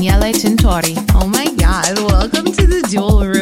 Tintori. Oh my God, welcome to the Dual Room.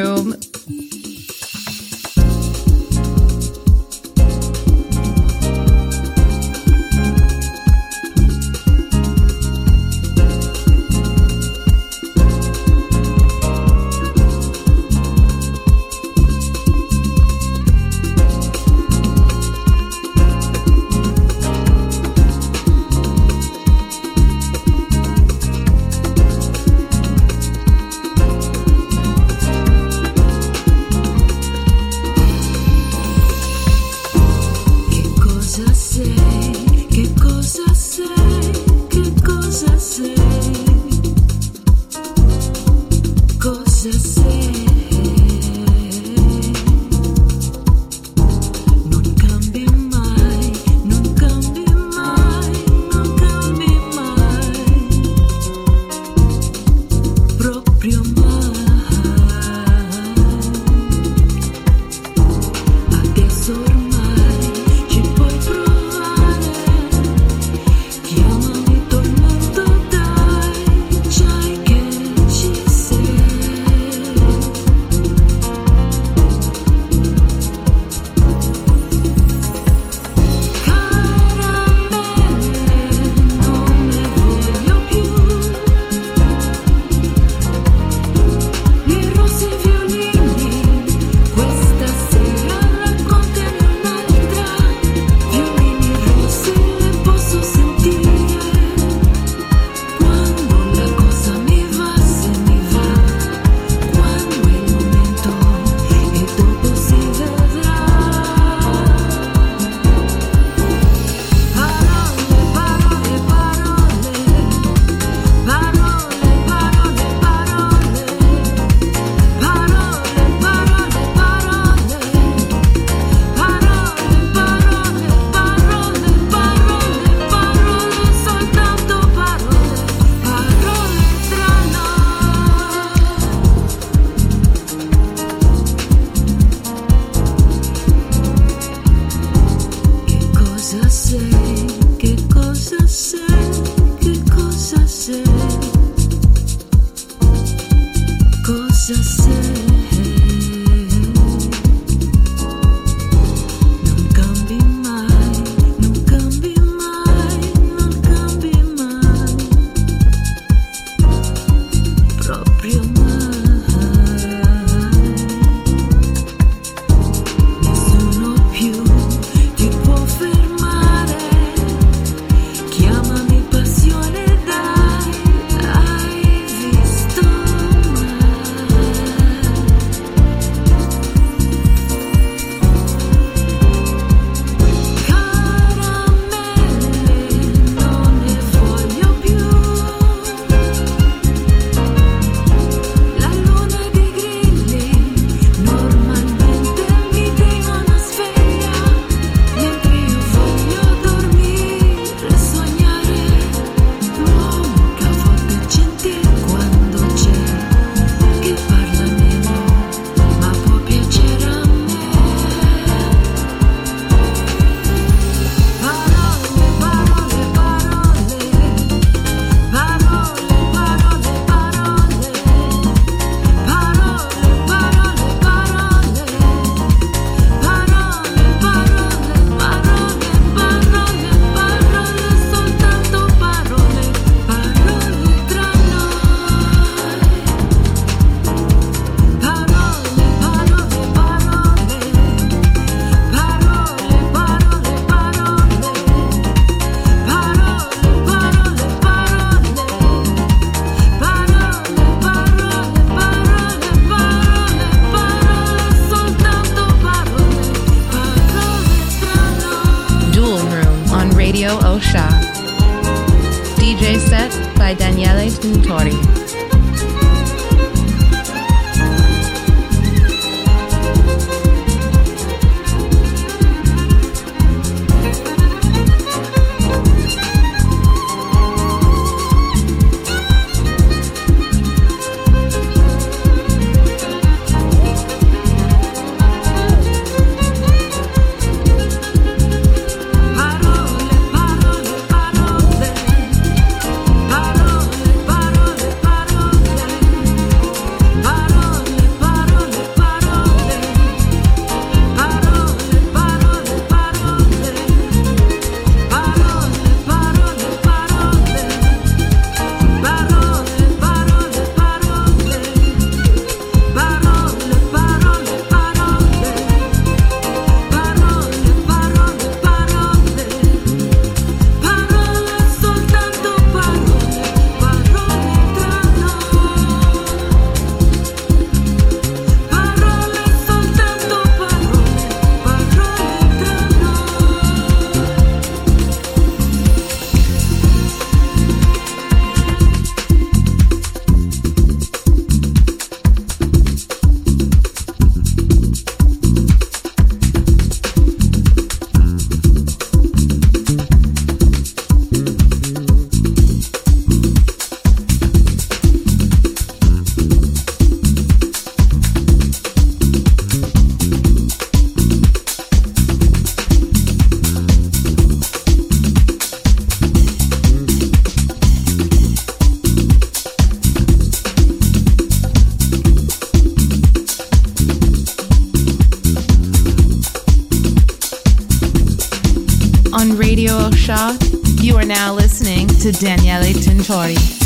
Daniele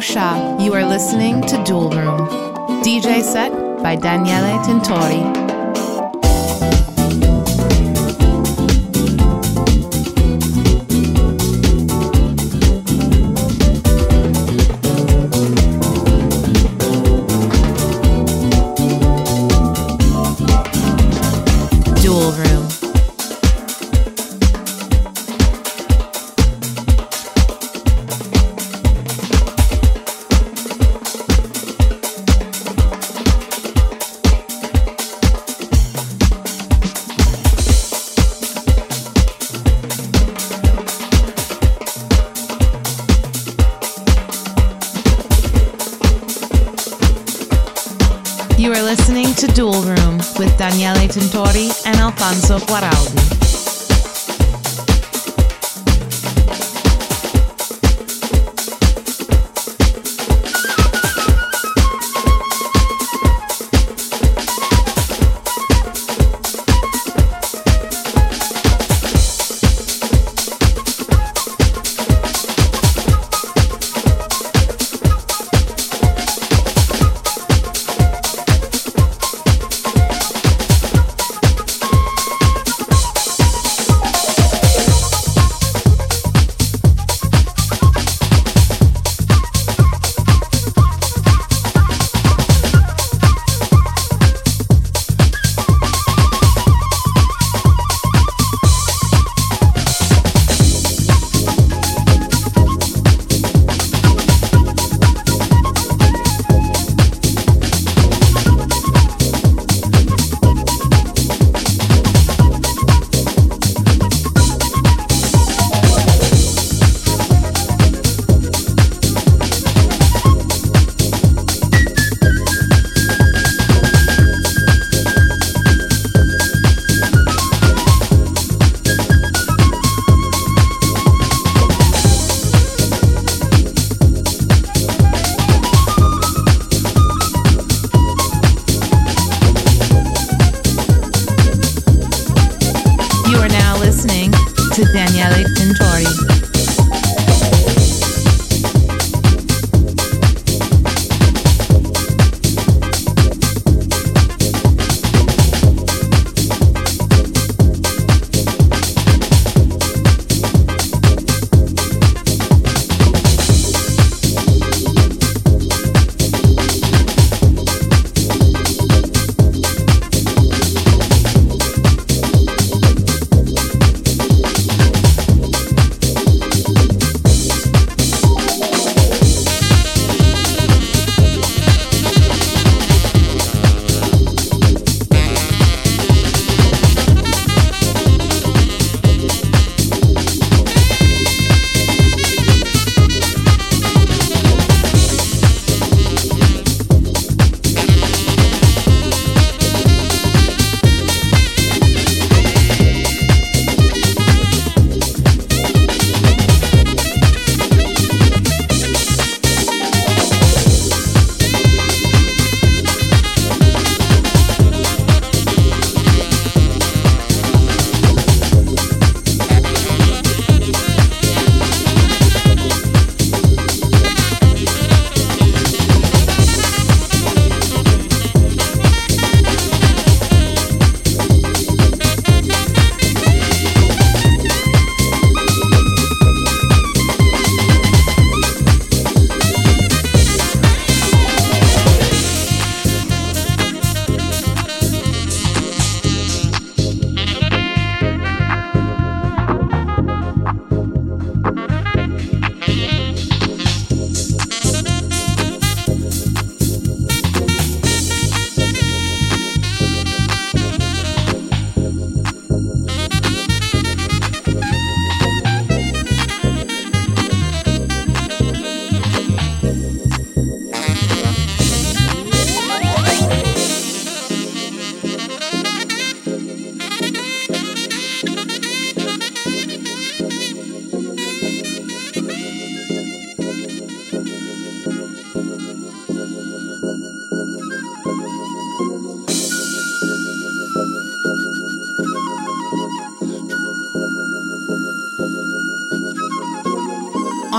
You are listening to Dual Room. DJ set by Daniele Tintori. Tintori and Alfonso Guaraldi.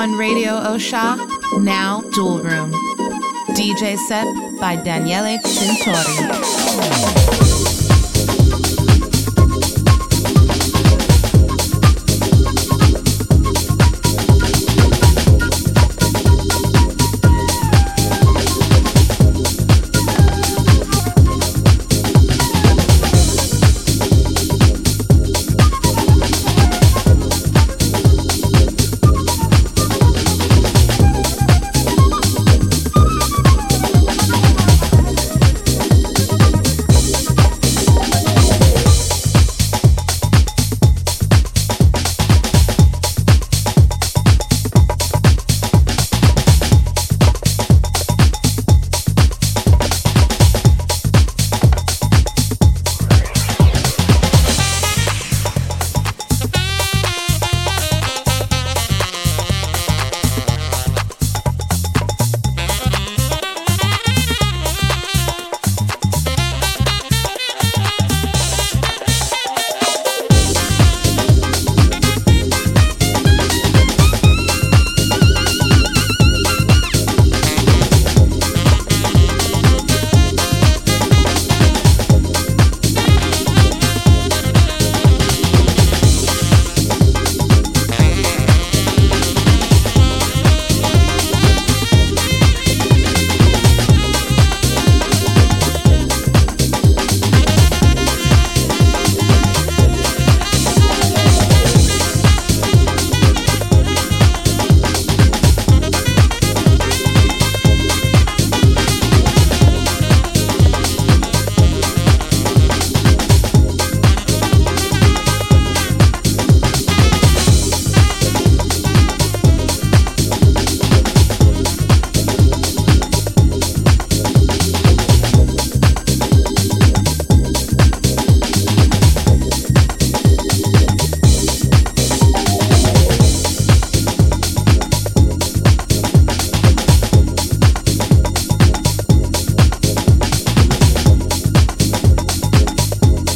On Radio Osha, now Dual Room. DJ set by Daniele Tintori.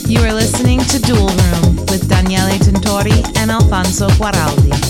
You are listening to Dual Room with Daniele Tintori and Alfonso Guaraldi.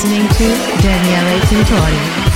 listening to Daniele Tintori.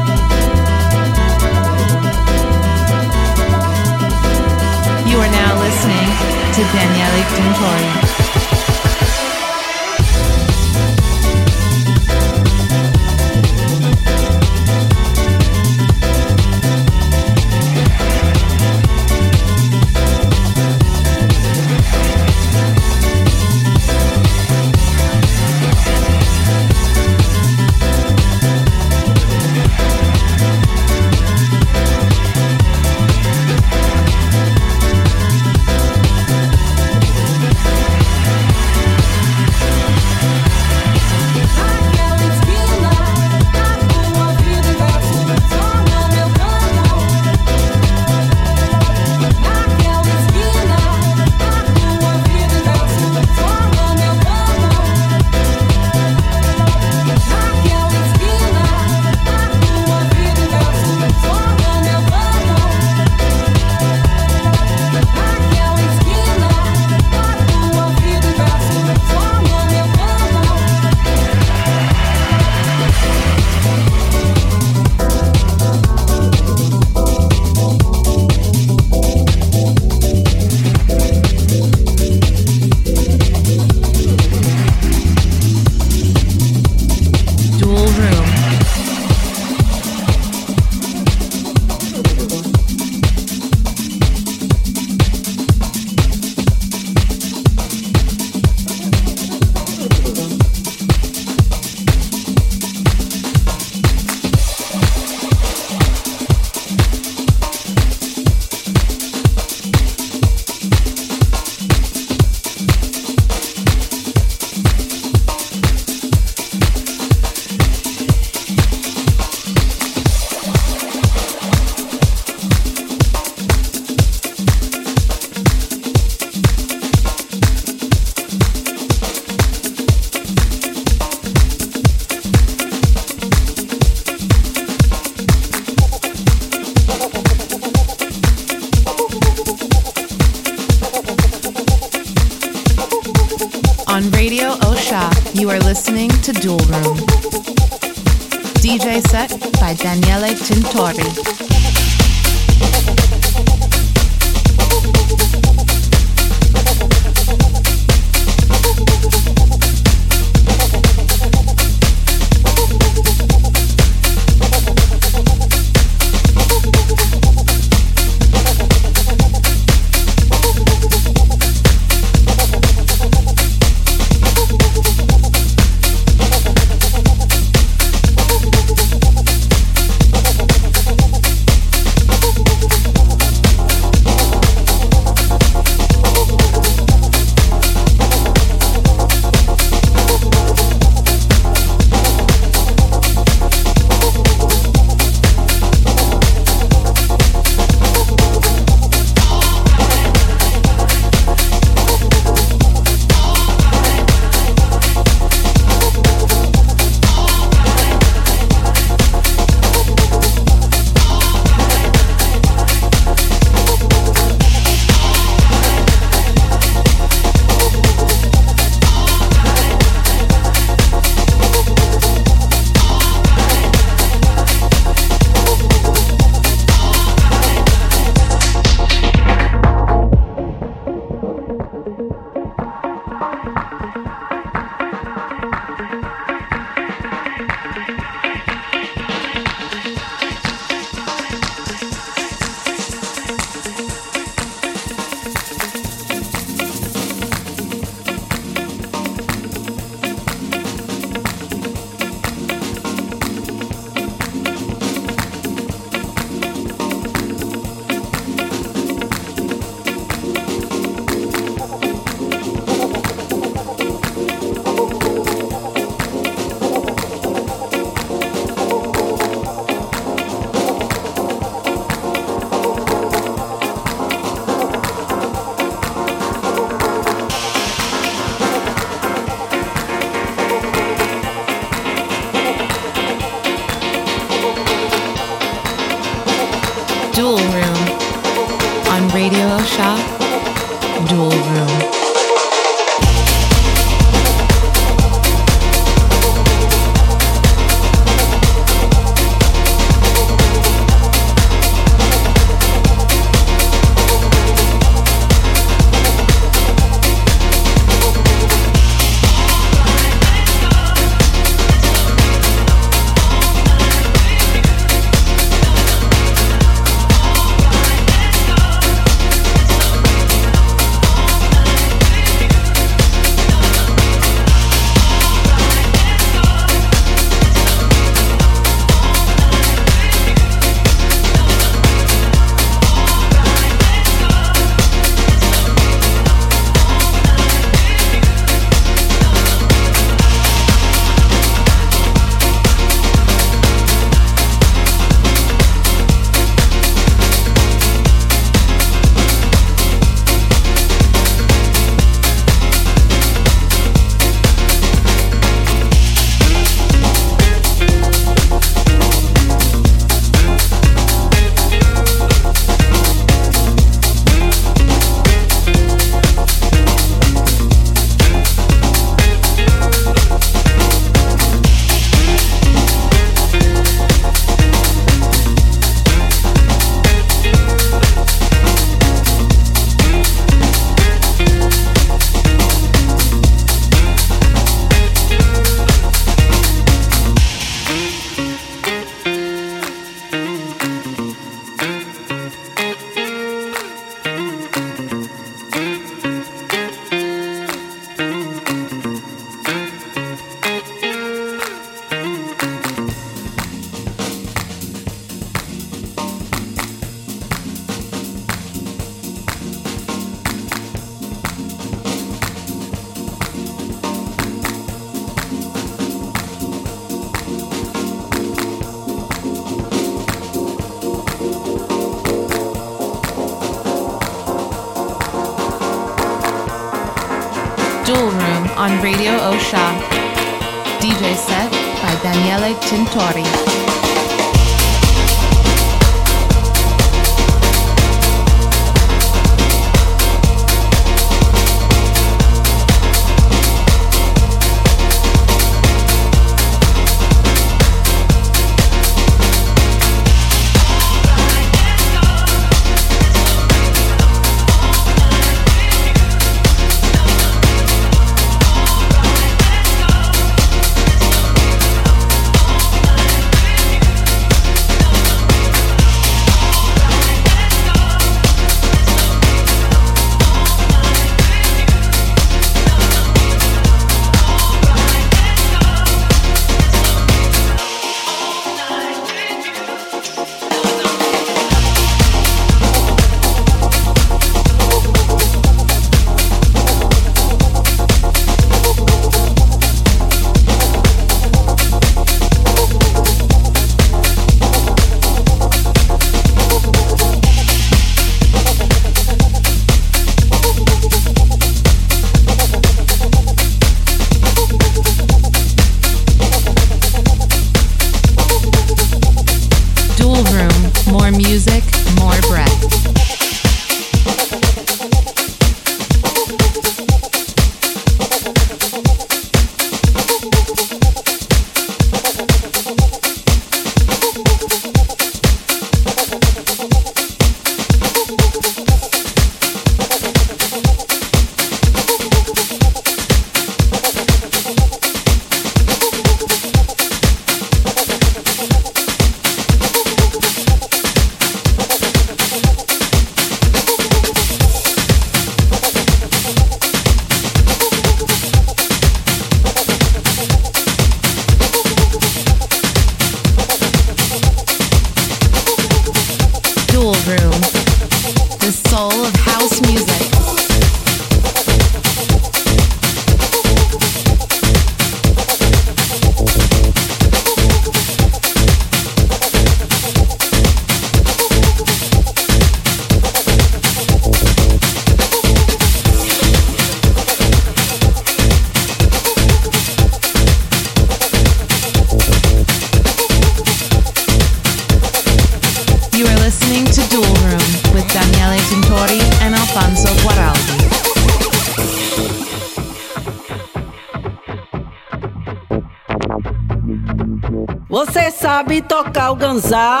Giá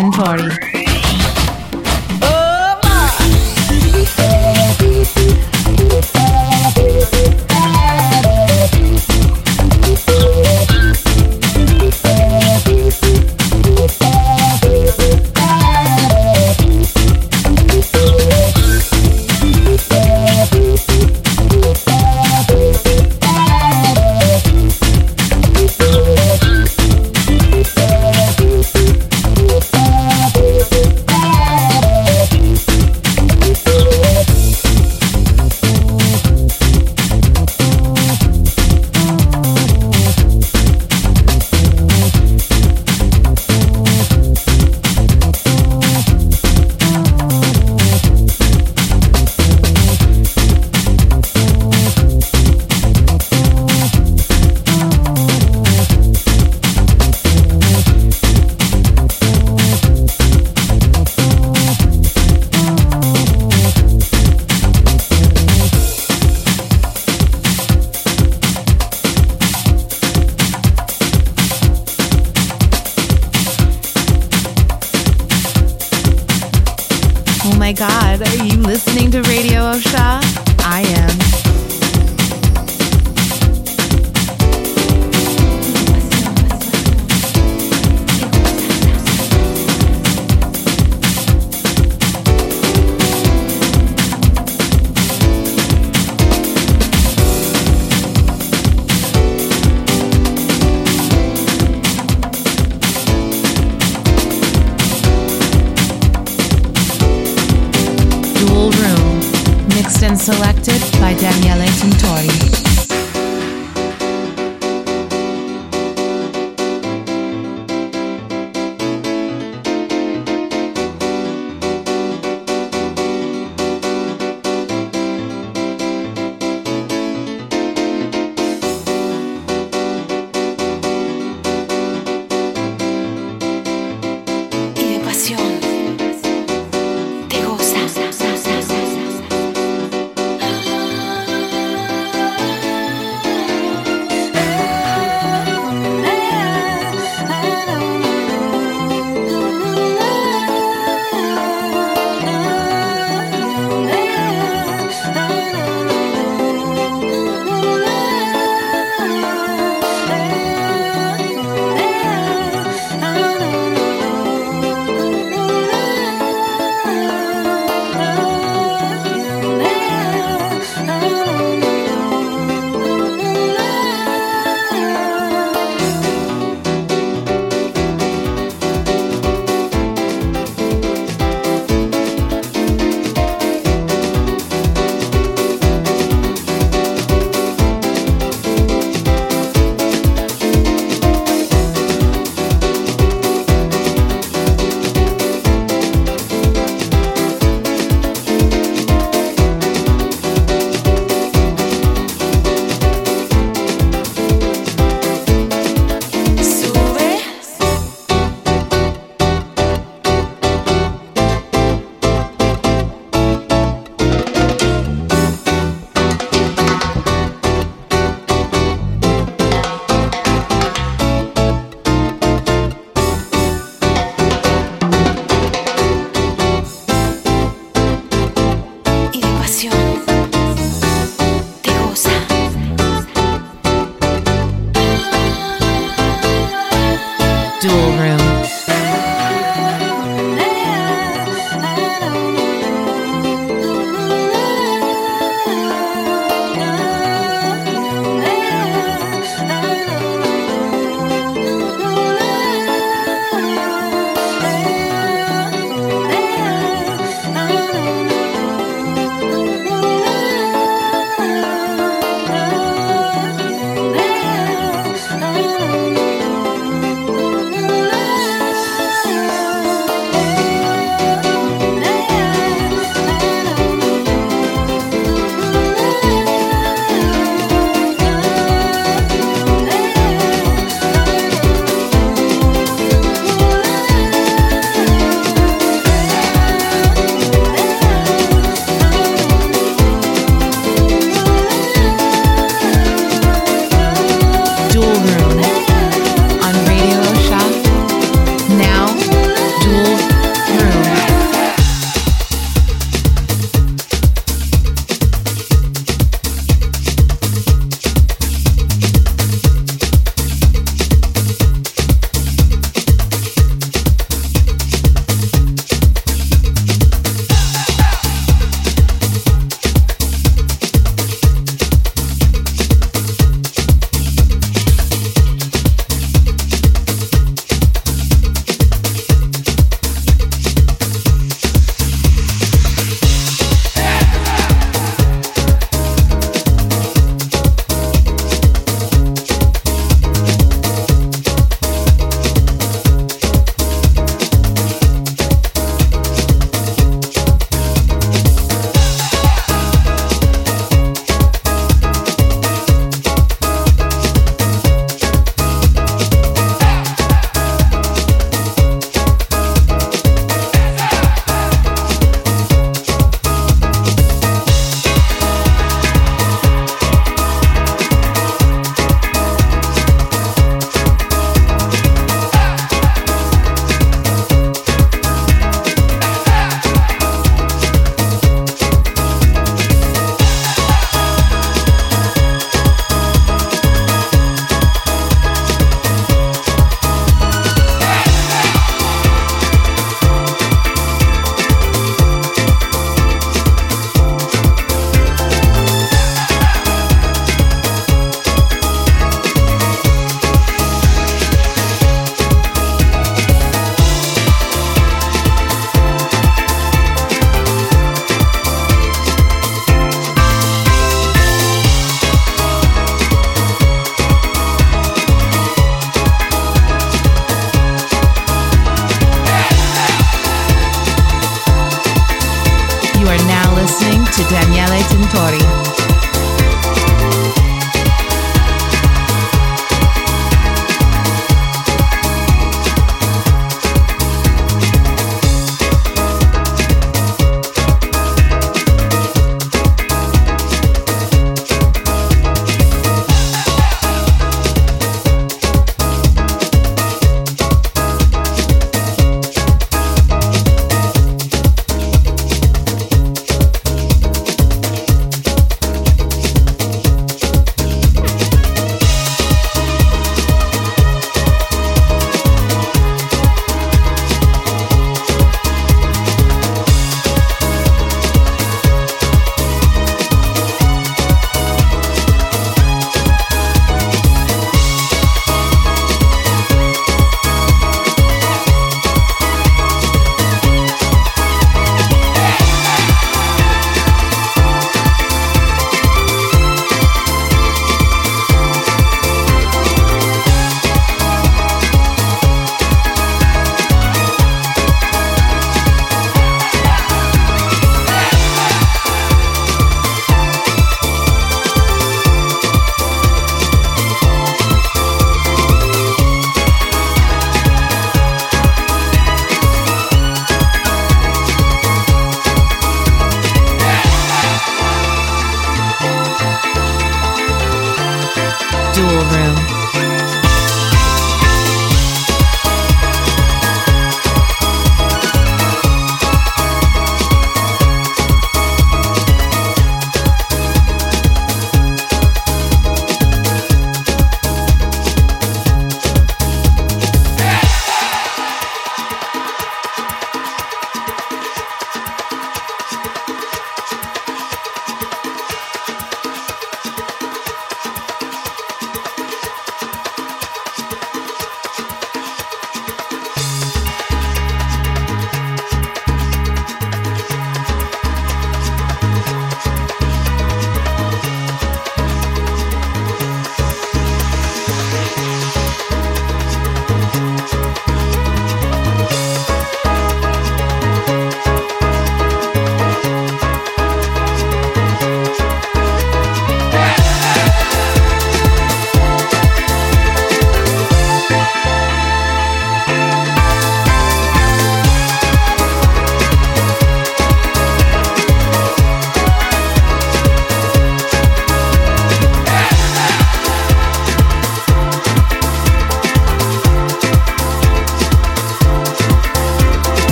清楚 tocar by ganzá? pasión.